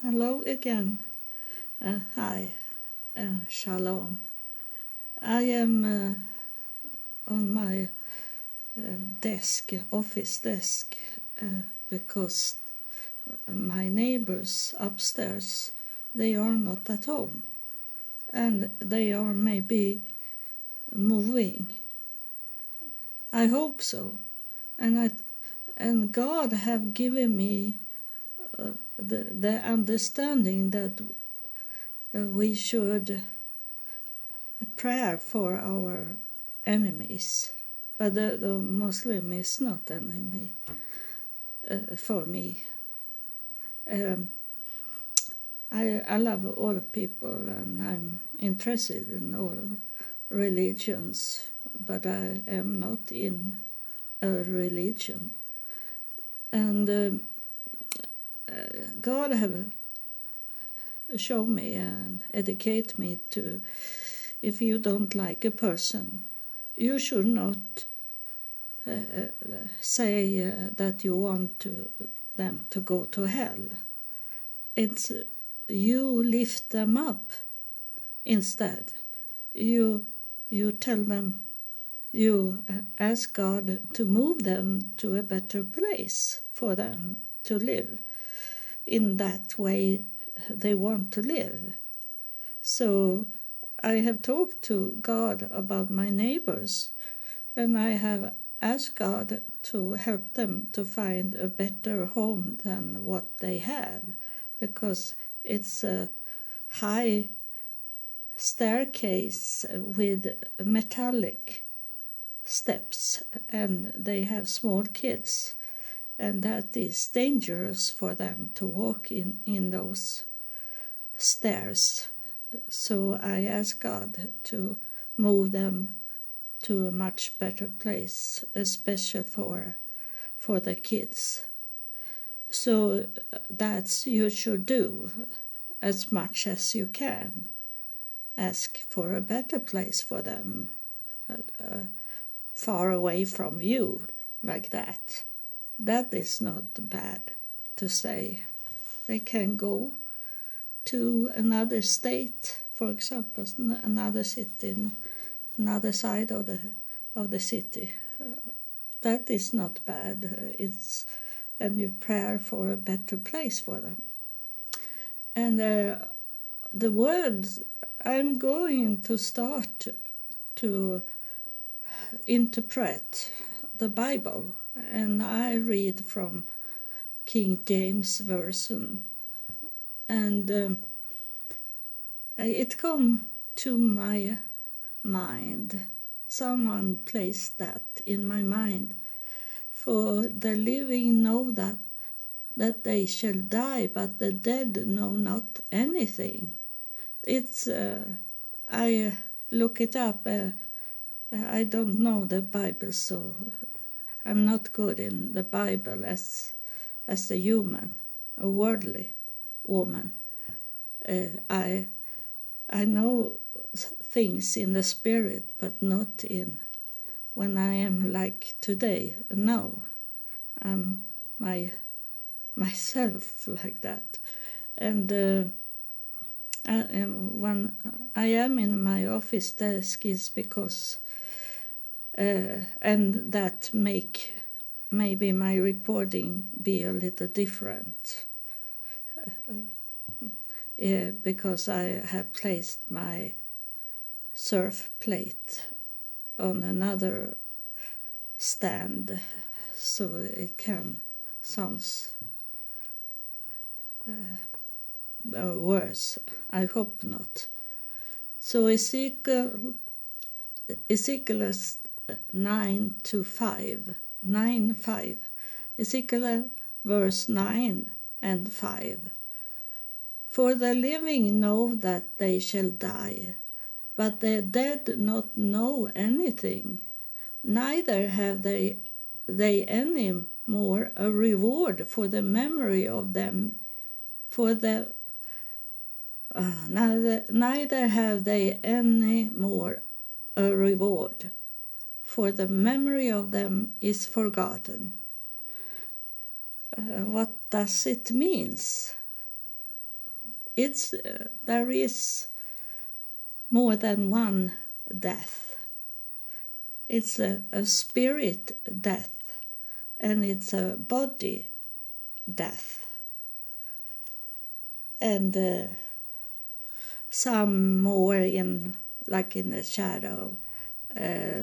Hello again. Uh, hi. Uh, shalom. I am uh, on my uh, desk, office desk, uh, because my neighbors upstairs they are not at home, and they are maybe moving. I hope so, and I and God have given me the the understanding that uh, we should pray for our enemies, but the, the Muslim is not enemy uh, for me. Um, I I love all people and I'm interested in all religions, but I am not in a religion. And um, God have shown me and educate me to if you don't like a person, you should not uh, say uh, that you want to, them to go to hell. It's you lift them up instead. You you tell them you ask God to move them to a better place for them to live in that way they want to live. So I have talked to God about my neighbors and I have asked God to help them to find a better home than what they have because it's a high staircase with metallic steps and they have small kids and that is dangerous for them to walk in, in those stairs. So I asked God to move them to a much better place, especially for for the kids. So that's you should do as much as you can. Ask for a better place for them, uh, uh, far away from you, like that. That is not bad to say. They can go to another state, for example, another city, another side of the of the city. That is not bad. It's and you pray for a better place for them. And uh, the words I'm going to start to interpret the Bible and I read from King James Version, and um, it come to my mind. Someone placed that in my mind. For the living know that that they shall die, but the dead know not anything. It's uh, I look it up. Uh, I don't know the Bible so I'm not good in the Bible as as a human, a worldly woman. Uh, I I know things in the spirit, but not in when I am like today. No, I'm my myself like that, and. Uh, I, when I am in my office desk is because uh, and that make maybe my recording be a little different uh, because I have placed my surf plate on another stand so it can sounds uh, worse. I hope not. So Ezekiel, Ezekiel 9 to 5. 9 5. Ezekiel verse 9 and 5. For the living know that they shall die, but the dead not know anything, neither have they, they any more a reward for the memory of them, for the uh, neither, neither have they any more a reward for the memory of them is forgotten. Uh, what does it mean? it's uh, there is more than one death. It's a, a spirit death and it's a body death. And uh, some more in like in the shadow uh,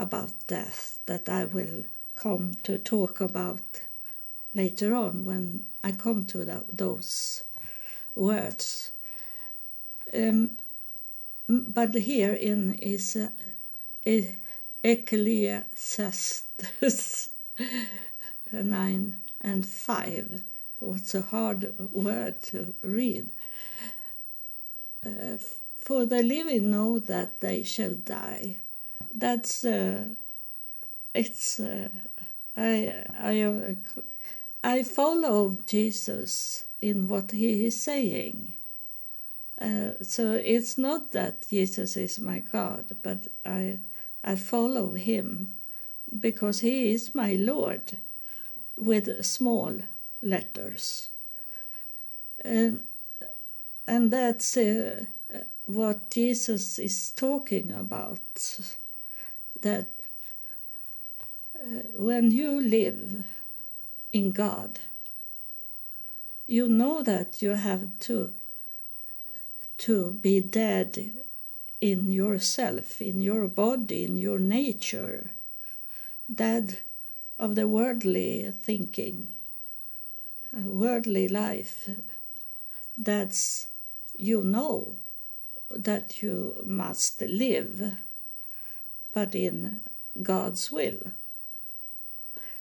about death that I will come to talk about later on when I come to those words. Um, but here in is uh, Ecclesiastes 9 and 5. It's a hard word to read. Uh, for the living know that they shall die. That's uh, it's uh, I I I follow Jesus in what he is saying. Uh, so it's not that Jesus is my God, but I I follow him because he is my Lord with small letters. And, and that's uh, what Jesus is talking about that uh, when you live in God, you know that you have to to be dead in yourself, in your body, in your nature, dead of the worldly thinking, worldly life. That's you know that you must live, but in God's will.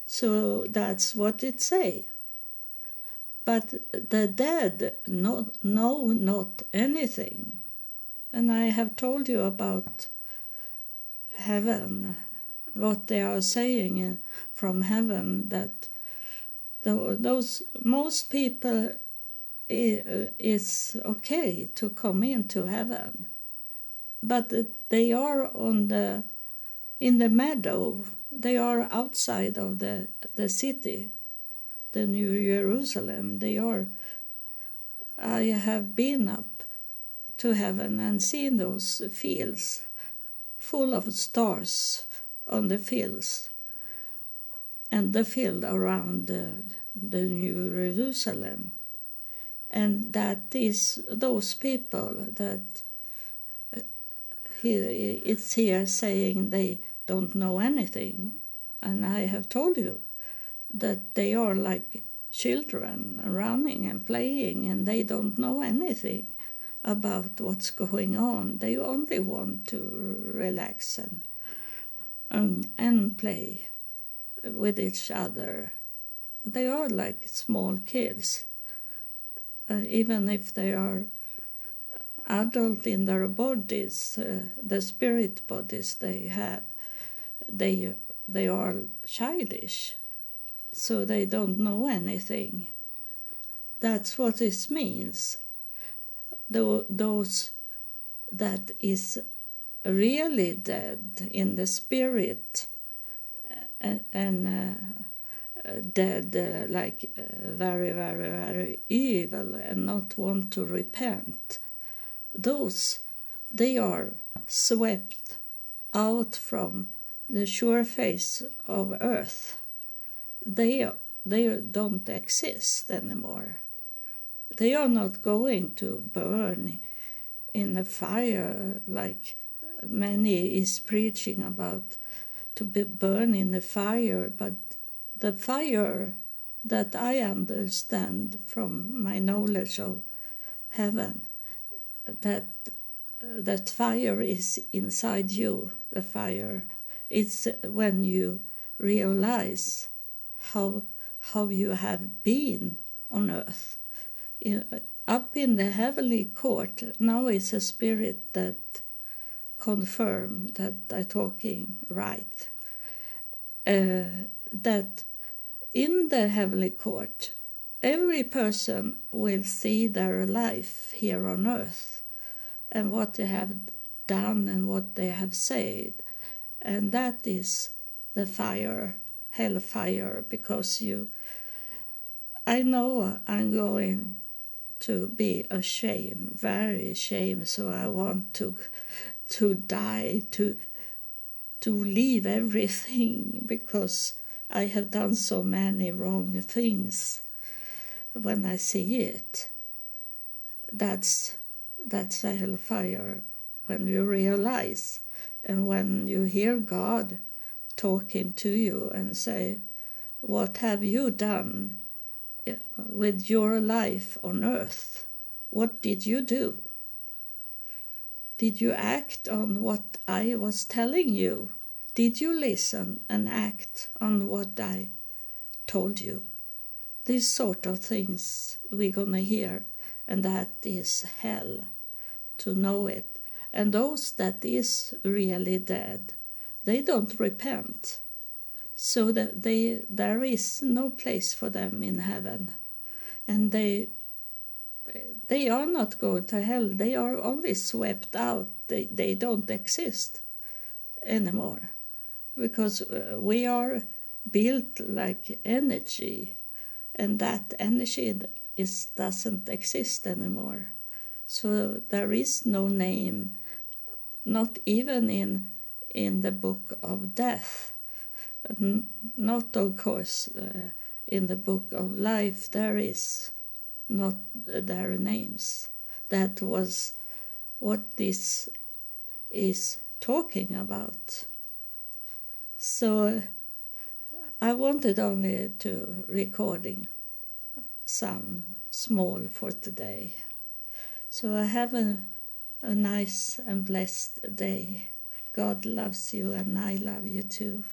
So that's what it say. But the dead know, know not anything. And I have told you about heaven, what they are saying from heaven, that those most people is okay to come into heaven, but they are on the in the meadow. They are outside of the the city, the New Jerusalem. They are. I have been up to heaven and seen those fields full of stars on the fields and the field around the, the New Jerusalem. And that is those people that uh, he, it's here saying they don't know anything. And I have told you that they are like children running and playing and they don't know anything about what's going on. They only want to relax and um, and play with each other. They are like small kids, uh, even if they are adult in their bodies, uh, the spirit bodies they have, they they are childish, so they don't know anything. That's what this means those that is really dead in the spirit and, and uh, dead uh, like uh, very very very evil and not want to repent those they are swept out from the sure face of earth they they don't exist anymore they are not going to burn in a fire like many is preaching about to be burned in a fire, but the fire that I understand from my knowledge of heaven, that that fire is inside you. The fire, it's when you realize how how you have been on earth up in the heavenly court now is a spirit that confirm that I'm talking right. Uh, that in the heavenly court, every person will see their life here on earth and what they have done and what they have said. And that is the fire, hellfire, because you, I know I'm going to be ashamed, very ashamed. So I want to to die, to to leave everything because I have done so many wrong things. When I see it, that's that's a hellfire. When you realize, and when you hear God talking to you and say, "What have you done eh, with your life on earth? What did you do?" Did you act on what I was telling you? Did you listen and act on what I told you? These sort of things we're gonna hear, and that is hell to know it. And those that is really dead, they don't repent. So that they there is no place for them in heaven. And they they are not going to hell. They are only swept out. They, they don't exist anymore because uh, we are built like energy and that energy is doesn't exist anymore so there is no name not even in in the book of death not of course uh, in the book of life there is not their names. That was what this is talking about. So I wanted only to recording some small for today. So I have a, a nice and blessed day. God loves you and I love you too.